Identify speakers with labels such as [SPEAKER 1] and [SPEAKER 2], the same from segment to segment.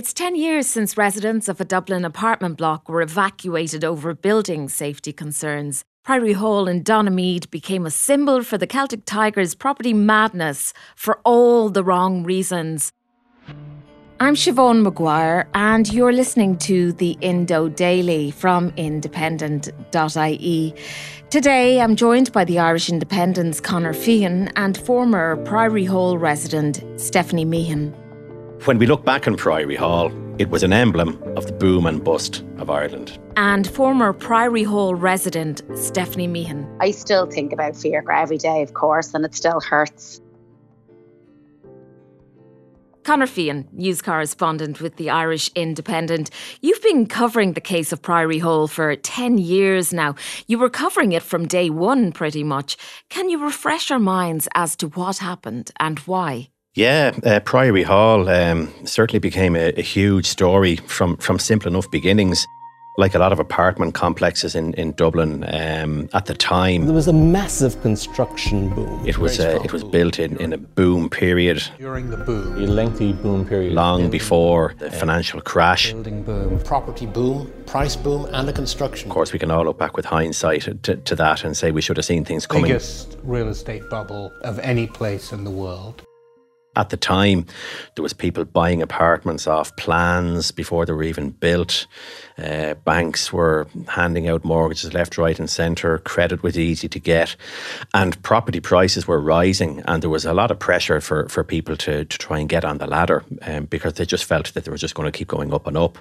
[SPEAKER 1] It's 10 years since residents of a Dublin apartment block were evacuated over building safety concerns. Priory Hall in Donaghmede became a symbol for the Celtic Tigers' property madness for all the wrong reasons. I'm Siobhan Maguire, and you're listening to the Indo Daily from independent.ie. Today, I'm joined by the Irish Independent's Conor Feehan and former Priory Hall resident Stephanie Meehan.
[SPEAKER 2] When we look back on Priory Hall, it was an emblem of the boom and bust of Ireland.
[SPEAKER 1] And former Priory Hall resident Stephanie Meehan.
[SPEAKER 3] I still think about Fiachra every day, of course, and it still hurts.
[SPEAKER 1] Conor Feehan, news correspondent with the Irish Independent. You've been covering the case of Priory Hall for 10 years now. You were covering it from day one, pretty much. Can you refresh our minds as to what happened and why?
[SPEAKER 2] Yeah, uh, Priory Hall um, certainly became a, a, huge story from, from simple enough beginnings. Like a lot of apartment complexes in, in Dublin um, at the time.
[SPEAKER 4] There was a massive construction boom.
[SPEAKER 2] It was uh, it was built in, in a boom period.
[SPEAKER 5] During the boom.
[SPEAKER 4] A lengthy boom period.
[SPEAKER 2] Long before the financial crash.
[SPEAKER 5] Building boom, property boom, price boom, and a construction
[SPEAKER 2] Of course, we can all look back with hindsight to, to that and say we should have seen things coming.
[SPEAKER 5] Biggest real estate bubble of any place in the world.
[SPEAKER 2] At the time, there was people buying apartments off plans before they were even built. Uh, banks were handing out mortgages left, right, and centre. Credit was easy to get, and property prices were rising. And there was a lot of pressure for, for people to, to try and get on the ladder um, because they just felt that they were just going to keep going up and up.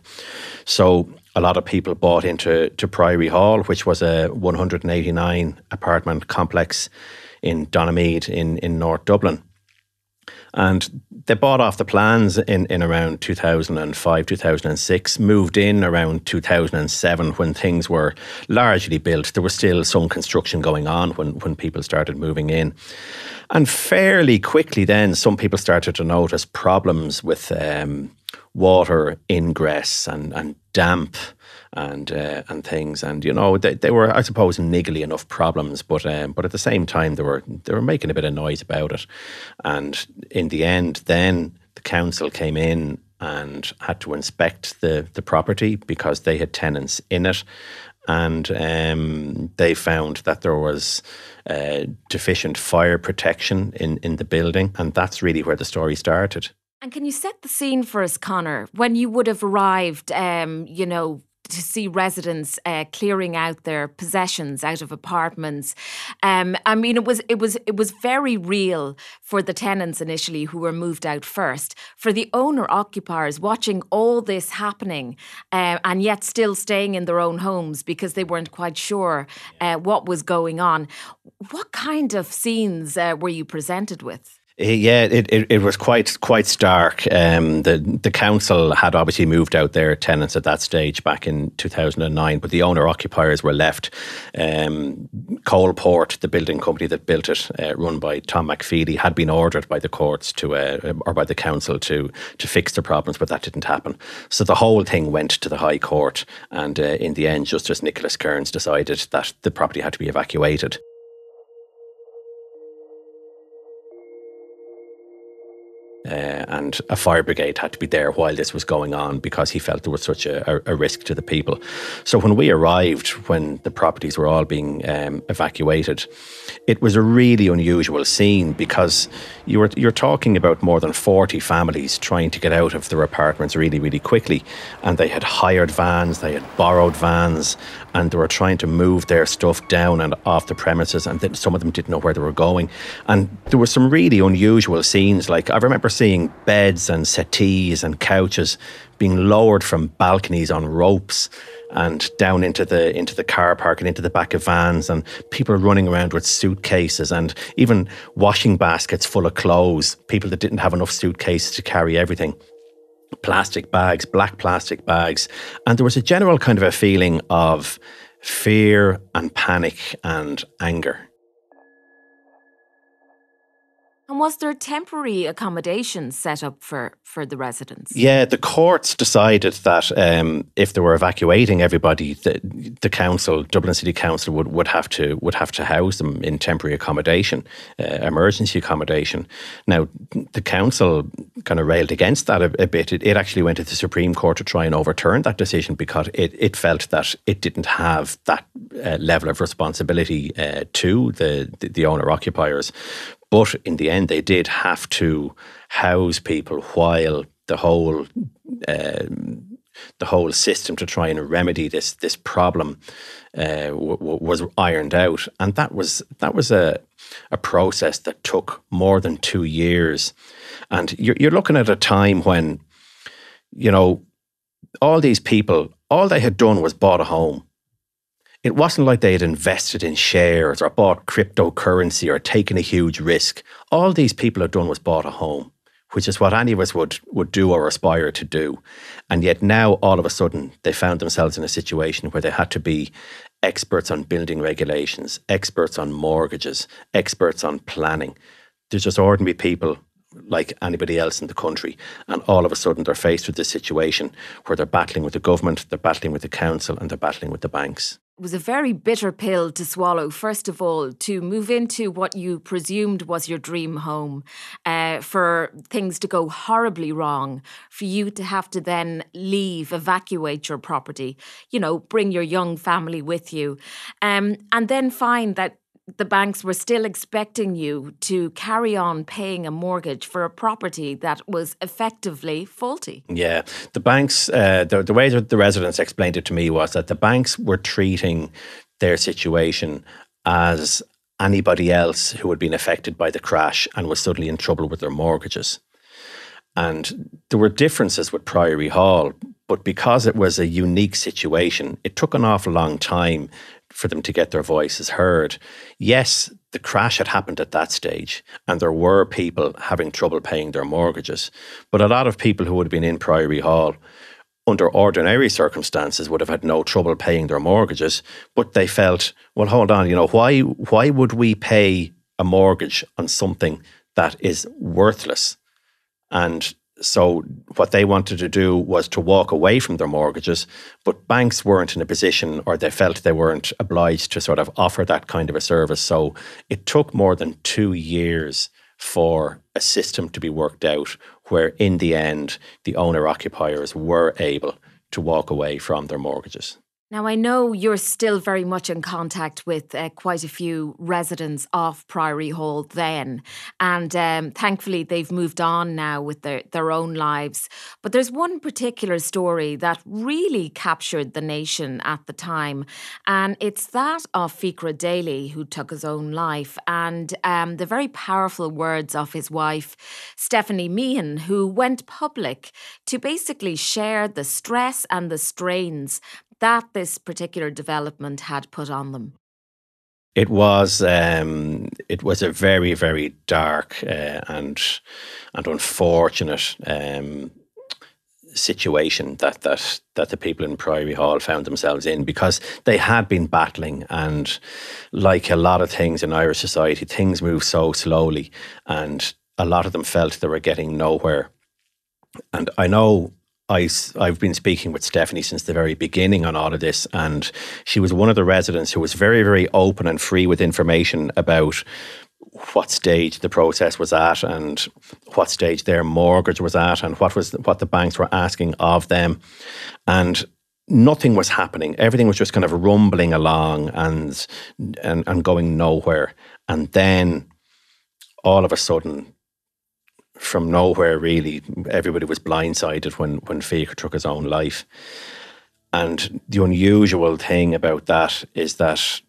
[SPEAKER 2] So a lot of people bought into to Priory Hall, which was a 189 apartment complex in Donaghmede in in North Dublin. And they bought off the plans in, in around 2005, 2006, moved in around 2007 when things were largely built. There was still some construction going on when, when people started moving in. And fairly quickly, then, some people started to notice problems with um, water ingress and, and damp and uh, and things. And you know, they, they were, I suppose, niggly enough problems, but um, but at the same time, they were they were making a bit of noise about it. And in the end, then the council came in and had to inspect the the property because they had tenants in it. And um, they found that there was uh, deficient fire protection in, in the building. And that's really where the story started.
[SPEAKER 1] And can you set the scene for us, Conor, when you would have arrived, um, you know, to see residents uh, clearing out their possessions out of apartments. Um, I mean, it was it was it was very real for the tenants initially who were moved out first. For the owner occupiers watching all this happening uh, and yet still staying in their own homes because they weren't quite sure uh, what was going on. What kind of scenes uh, were you presented with?
[SPEAKER 2] Yeah, it, it, it was quite quite stark. Um, the the council had obviously moved out their tenants at that stage back in two thousand and nine, but the owner occupiers were left. Um, Coalport, the building company that built it, uh, run by Tom McFeely, had been ordered by the courts to uh, or by the council to to fix the problems, but that didn't happen. So the whole thing went to the High Court, and uh, in the end, Justice Nicholas Kearns decided that the property had to be evacuated. Uh, and a fire brigade had to be there while this was going on because he felt there was such a, a risk to the people. So when we arrived, when the properties were all being um, evacuated, it was a really unusual scene because you were you're talking about more than forty families trying to get out of their apartments really really quickly, and they had hired vans, they had borrowed vans, and they were trying to move their stuff down and off the premises, and then some of them didn't know where they were going, and there were some really unusual scenes. Like I remember seeing beds and settees and couches being lowered from balconies on ropes and down into the into the car park and into the back of vans and people running around with suitcases and even washing baskets full of clothes people that didn't have enough suitcases to carry everything plastic bags, black plastic bags. And there was a general kind of a feeling of fear and panic and anger.
[SPEAKER 1] And was there temporary accommodation set up for, for the residents?
[SPEAKER 2] Yeah, the courts decided that um, if they were evacuating everybody, the, the council, Dublin City Council, would, would have to would have to house them in temporary accommodation, uh, emergency accommodation. Now, the council kind of railed against that a, a bit. It, it, actually went to the Supreme Court to try and overturn that decision because it, it felt that it didn't have that uh, level of responsibility uh, to the, the, the owner occupiers. But in the end, they did have to house people while the whole uh, the whole system to try and remedy this this problem uh, w- w- was ironed out, and that was that was a a process that took more than two years. And you're, you're looking at a time when, you know, all these people, all they had done was bought a home it wasn't like they had invested in shares or bought cryptocurrency or taken a huge risk. All these people had done was bought a home, which is what any of us would, would do or aspire to do. And yet now, all of a sudden, they found themselves in a situation where they had to be experts on building regulations, experts on mortgages, experts on planning. They're just ordinary people like anybody else in the country. And all of a sudden, they're faced with this situation where they're battling with the government, they're battling with the council, and they're battling with the banks
[SPEAKER 1] was a very bitter pill to swallow. First of all, to move into what you presumed was your dream home, uh, for things to go horribly wrong, for you to have to then leave, evacuate your property, you know, bring your young family with you, um, and then find that the banks were still expecting you to carry on paying a mortgage for a property that was effectively faulty.
[SPEAKER 2] Yeah, the banks, uh, the, the way that the residents explained it to me was that the banks were treating their situation as anybody else who had been affected by the crash and was suddenly in trouble with their mortgages. And there were differences with Priory Hall, but because it was a unique situation, it took an awful long time for them to get their voices heard. Yes, the crash had happened at that stage, and there were people having trouble paying their mortgages. But a lot of people who would have been in Priory Hall under ordinary circumstances would have had no trouble paying their mortgages, but they felt, well, hold on, you know, why why would we pay a mortgage on something that is worthless? And so what they wanted to do was to walk away from their mortgages, but banks weren't in a position or they felt they weren't obliged to sort of offer that kind of a service. So it took more than two years for a system to be worked out where in the end the owner occupiers were able to walk away from their mortgages.
[SPEAKER 1] Now, I know you're still very much in contact with uh, quite a few residents of Priory Hall then, and um, thankfully they've moved on now with their, their own lives. But there's one particular story that really captured the nation at the time, and it's that of Fiachra Daly, who took his own life, and um, the very powerful words of his wife, Stephanie Meehan, who went public to basically share the stress and the strains that this particular development had put on them?
[SPEAKER 2] It was um, it was a very very dark uh, and and unfortunate um, situation that that that the people in Priory Hall found themselves in because they had been battling and like a lot of things in Irish society, things move so slowly and a lot of them felt they were getting nowhere. And I know I, I've been speaking with Stephanie since the very beginning on all of this, and she was one of the residents who was very, very open and free with information about what stage the process was at and what stage their mortgage was at and what was what the banks were asking of them. And nothing was happening. Everything was just kind of rumbling along and and, and going nowhere. And then all of a sudden from nowhere really everybody was blindsided when when Fiachra took his own life and the unusual thing about that is that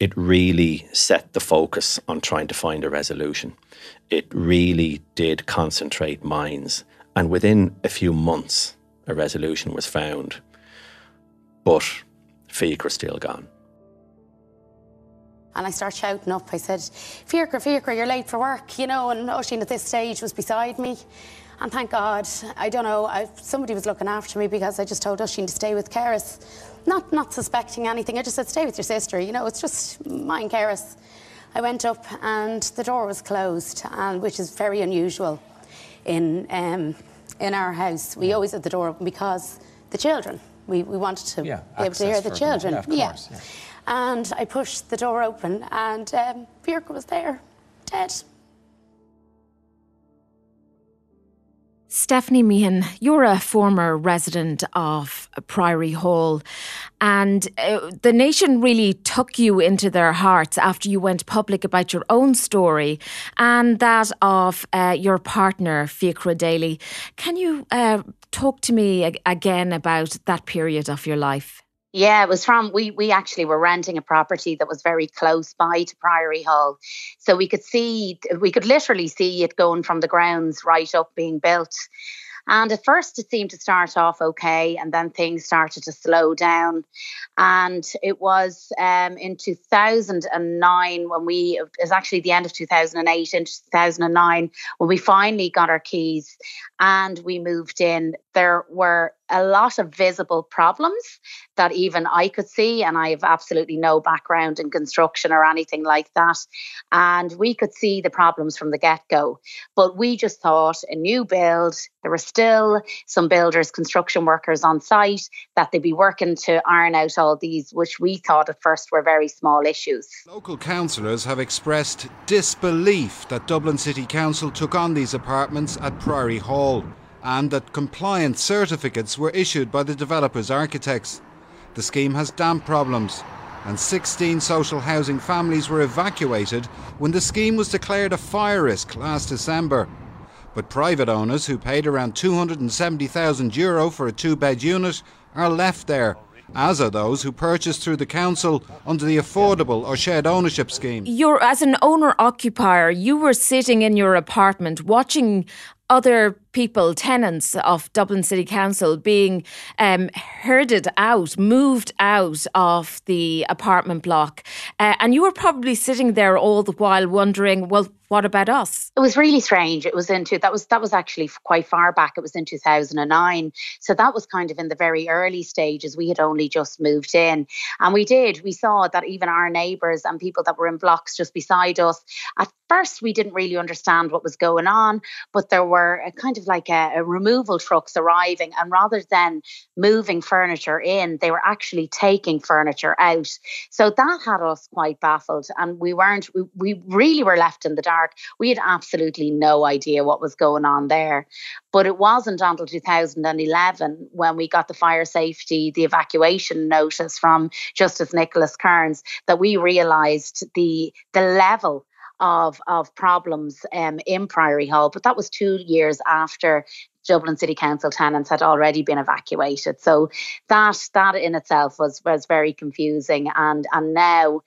[SPEAKER 2] it really set the focus on trying to find a resolution. It really did concentrate minds. And within a few months, a resolution was found. But Fiachra still gone.
[SPEAKER 6] And I start shouting up. I said, Fiachra, Fiachra, you're late for work, you know. And Oisín at this stage was beside me. And thank God, I don't know, I, somebody was looking after me because I just told Oisín to stay with Keris. Not, not suspecting anything, I just said, stay with your sister, you know, it's just mine, Keris. I went up and the door was closed, and, which is very unusual in, um, in our house. We always had the door open because the children, we, we wanted to
[SPEAKER 7] yeah,
[SPEAKER 6] be able to hear the children.
[SPEAKER 7] Them. Yeah, course, yeah.
[SPEAKER 6] And I pushed the door open, and um, was there, dead.
[SPEAKER 1] Stephanie Meehan, you're a former resident of Priory Hall, and uh, the nation really took you into their hearts after you went public about your own story and that of uh, your partner, Fiachra Daly. Can you uh, talk to me again about that period of your life?
[SPEAKER 3] Yeah, it was from we we actually were renting a property that was very close by to Priory Hall. So we could see we could literally see it going from the grounds right up being built. And at first, it seemed to start off okay, and then things started to slow down. And it was um, in 2009 when we, it was actually the end of 2008 into 2009 when we finally got our keys and we moved in. There were a lot of visible problems that even I could see, and I have absolutely no background in construction or anything like that. And we could see the problems from the get go. But we just thought a new build, there were still some builders, construction workers on site, that they'd be working to iron out all these, which we thought at first were very small issues.
[SPEAKER 8] Local councillors have expressed disbelief that Dublin City Council took on these apartments at Priory Hall and that compliance certificates were issued by the developer's architects. The scheme has damp problems, and 16 social housing families were evacuated when the scheme was declared a fire risk last December. But private owners who paid around 270,000 euro for a two bed unit are left there as are those who purchased through the council under the affordable or shared ownership scheme.
[SPEAKER 1] You're as an owner occupier, you were sitting in your apartment watching other people, tenants of Dublin City Council, being um, herded out, moved out of the apartment block. Uh, and you were probably sitting there all the while wondering, well, what about us?
[SPEAKER 3] It was really strange. It was into that was that was actually quite far back. It was in 2009. So that was kind of in the very early stages. We had only just moved in. And we did. We saw that even our neighbours and people that were in blocks just beside us, at first we didn't really understand what was going on, but there were kind of like a, a removal trucks arriving, and rather than moving furniture in, they were actually taking furniture out. So that had us quite baffled, and we weren't. We, we really were left in the dark. We had absolutely no idea what was going on there. But it wasn't until 2011 when we got the fire safety, the evacuation notice from Justice Nicholas Kearns that we realised the the level of of problems um, in Priory Hall, but that was two years after Dublin City Council tenants had already been evacuated. So that that in itself was was very confusing. And and now,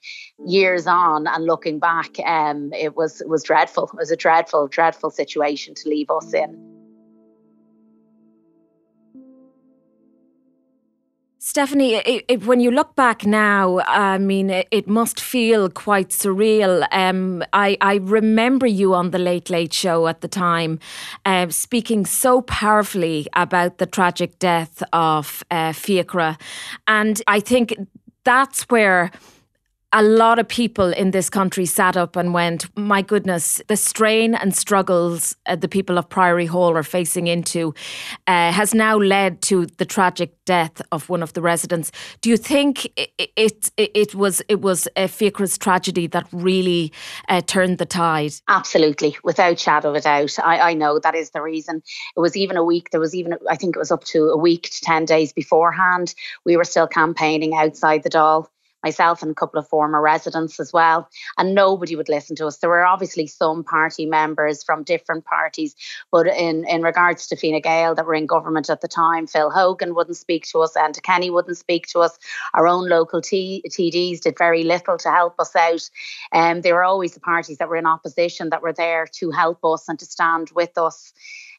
[SPEAKER 3] years on and looking back, um, it was it was dreadful. It was a dreadful, dreadful situation to leave us in.
[SPEAKER 1] Stephanie, it, it, when you look back now, I mean, it, it must feel quite surreal. Um, I, I, remember you on the Late Late Show at the time, uh, speaking so powerfully about the tragic death of uh, Fiachra, and I think that's where a lot of people in this country sat up and went, my goodness, the strain and struggles uh, the people of Priory Hall are facing into uh, has now led to the tragic death of one of the residents. Do you think it it, it was it was a Fiachra's tragedy that really uh, turned the tide?
[SPEAKER 3] Absolutely, without shadow of a doubt. I, I know that is the reason. It was even a week. There was even I think it was up to a week to ten days beforehand. We were still campaigning outside the Dáil myself and a couple of former residents as well. And nobody would listen to us. There were obviously some party members from different parties, but in, in regards to Fine Gael that were in government at the time, Phil Hogan wouldn't speak to us, and Kenny wouldn't speak to us. Our own local T- TDs did very little to help us out. And um, they were always the parties that were in opposition that were there to help us and to stand with us.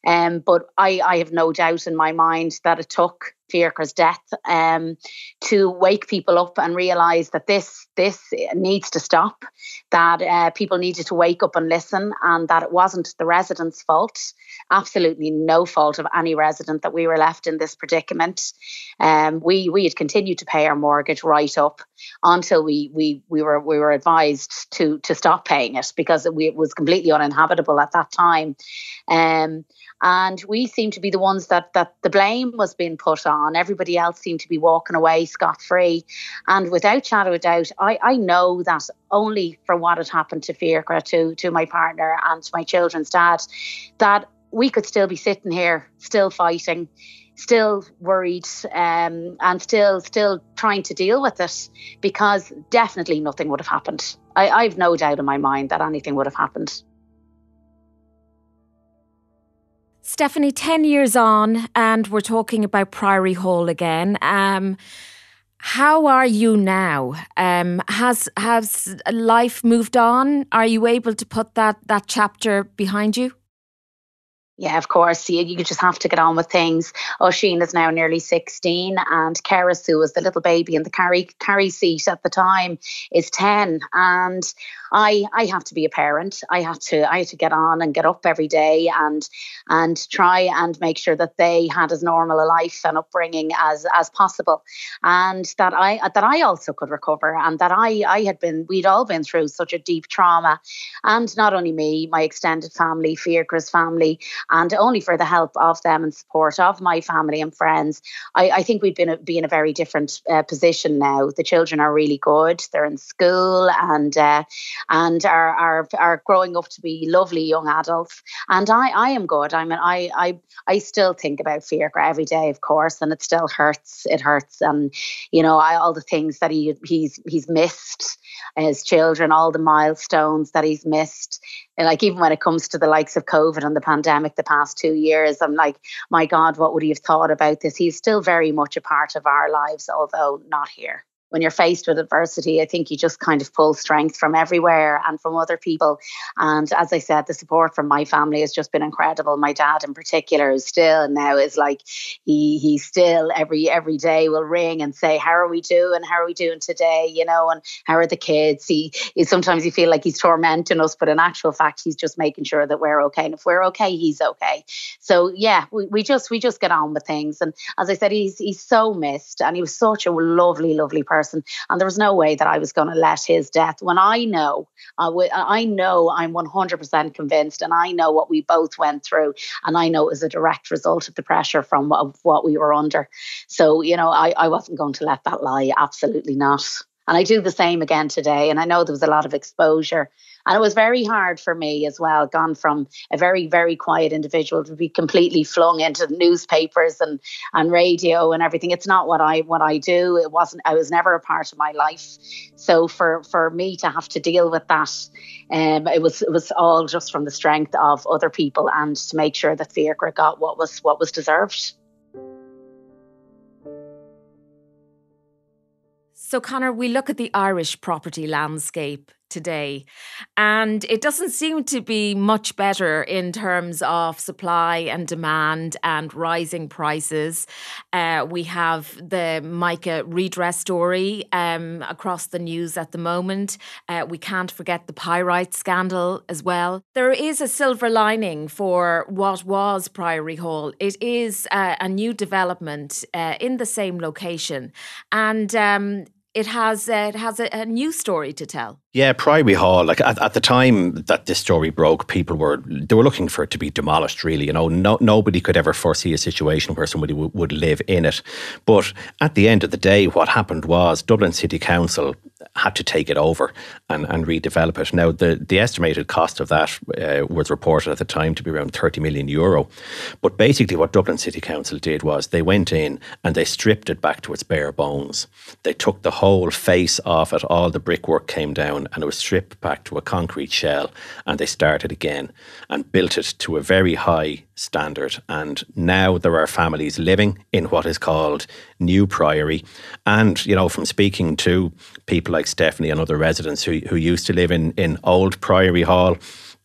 [SPEAKER 3] Um, but I, I have no doubt in my mind that it took Fiachra's death um, to wake people up and realise that this this needs to stop, that uh, people needed to wake up and listen, and that it wasn't the residents' fault, absolutely no fault of any resident that we were left in this predicament. Um, we we had continued to pay our mortgage right up until we we we were we were advised to to stop paying it because it, it was completely uninhabitable at that time. Um, and we seem to be the ones that that the blame was being put on. Everybody else seemed to be walking away scot free, and without shadow of doubt, I I know that only for what had happened to Fiachra, to to my partner and to my children's dad, that we could still be sitting here, still fighting, still worried, um, and still still trying to deal with it, because definitely nothing would have happened. I, I've no doubt in my mind that anything would have happened.
[SPEAKER 1] Stephanie, 10 years on, and we're talking about Priory Hall again. Um, how are you now? Um, has has life moved on? Are you able to put that that chapter behind you?
[SPEAKER 3] Yeah, of course. You, you just have to get on with things. Oisín is now nearly 16, and Keris, who was the little baby in the carry carry seat at the time, is 10. And I I have to be a parent. I have to I have to get on and get up every day and and try and make sure that they had as normal a life and upbringing as as possible, and that I that I also could recover, and that I I had been we'd all been through such a deep trauma, and not only me, my extended family, Fiachra's family, and only for the help of them and support of my family and friends, I, I think we'd been a, be in a very different uh, position now. The children are really good; they're in school and. Uh, and are, are are growing up to be lovely young adults. And I, I am good. I mean, I, I, I still think about Fiachra every day, of course, and it still hurts. It hurts, and you know, I, all the things that he he's he's missed, his children, all the milestones that he's missed. And like even when it comes to the likes of COVID and the pandemic the past two years, I'm like, my God, what would he have thought about this? He's still very much a part of our lives, although not here when you're faced with adversity, I think you just kind of pull strength from everywhere and from other people. And as I said, the support from my family has just been incredible. My dad, in particular, is still now is like he he still every every day will ring and say, "How are we doing? How are we doing today?" You know, and how are the kids? He, he sometimes you feel like he's tormenting us, but in actual fact, he's just making sure that we're okay. And if we're okay, he's okay. So yeah, we, we just we just get on with things. And as I said, he's he's so missed, and he was such a lovely, lovely person person. And there was no way that I was going to let his death, when I know, uh, I know I'm 100% convinced, and I know what we both went through, and I know it was a direct result of the pressure from what, what we were under. So, you know, I, I wasn't going to let that lie. Absolutely not. And I do the same again today. And I know there was a lot of exposure and it was very hard for me as well, gone from a very, very quiet individual to be completely flung into the newspapers and, and radio and everything. It's not what I what I do. It wasn't I was never a part of my life. So for for me to have to deal with that, um, it was it was all just from the strength of other people and to make sure that Fiachra got what was what was deserved.
[SPEAKER 1] So, Conor, we look at the Irish property landscape today. And it doesn't seem to be much better in terms of supply and demand and rising prices. Uh, we have the Mica redress story um, across the news at the moment. Uh, we can't forget the pyrite scandal as well. There is a silver lining for what was Priory Hall. It is uh, a new development uh, in the same location. And um, it has uh, it has a, a new story to tell.
[SPEAKER 2] Yeah, Priory Hall. Like at, at the time that this story broke, people were they were looking for it to be demolished. Really, you know, no, nobody could ever foresee a situation where somebody w- would live in it. But at the end of the day, what happened was Dublin City Council had to take it over and, and redevelop it. Now, the, the estimated cost of that uh, was reported at the time to be around 30 million euro. But basically, what Dublin City Council did was they went in and they stripped it back to its bare bones. They took the whole face off it, all the brickwork came down, and it was stripped back to a concrete shell. And they started again and built it to a very high standard. And now there are families living in what is called New Priory. And, you know, from speaking to people like Stephanie and other residents who, who used to live in, in Old Priory Hall,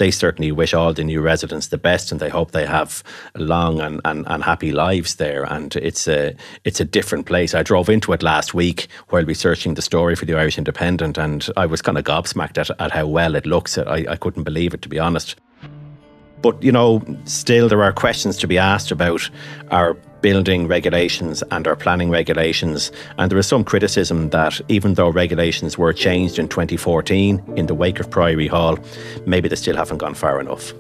[SPEAKER 2] they certainly wish all the new residents the best and they hope they have long and, and, and happy lives there. And it's a it's a different place. I drove into it last week while researching the story for the Irish Independent and I was kind of gobsmacked at, at how well it looks. I, I couldn't believe it to be honest. But, you know, still there are questions to be asked about our building regulations and our planning regulations. And there is some criticism that even though regulations were changed in 2014 in the wake of Priory Hall, maybe they still haven't gone far enough.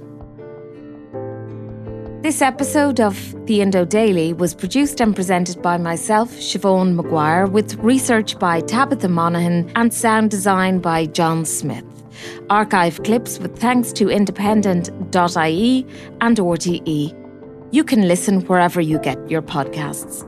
[SPEAKER 1] This episode of The Indo Daily was produced and presented by myself, Siobhan Maguire, with research by Tabitha Monaghan and sound design by John Smith. Archive clips with thanks to independent.ie and RTE. You can listen wherever you get your podcasts.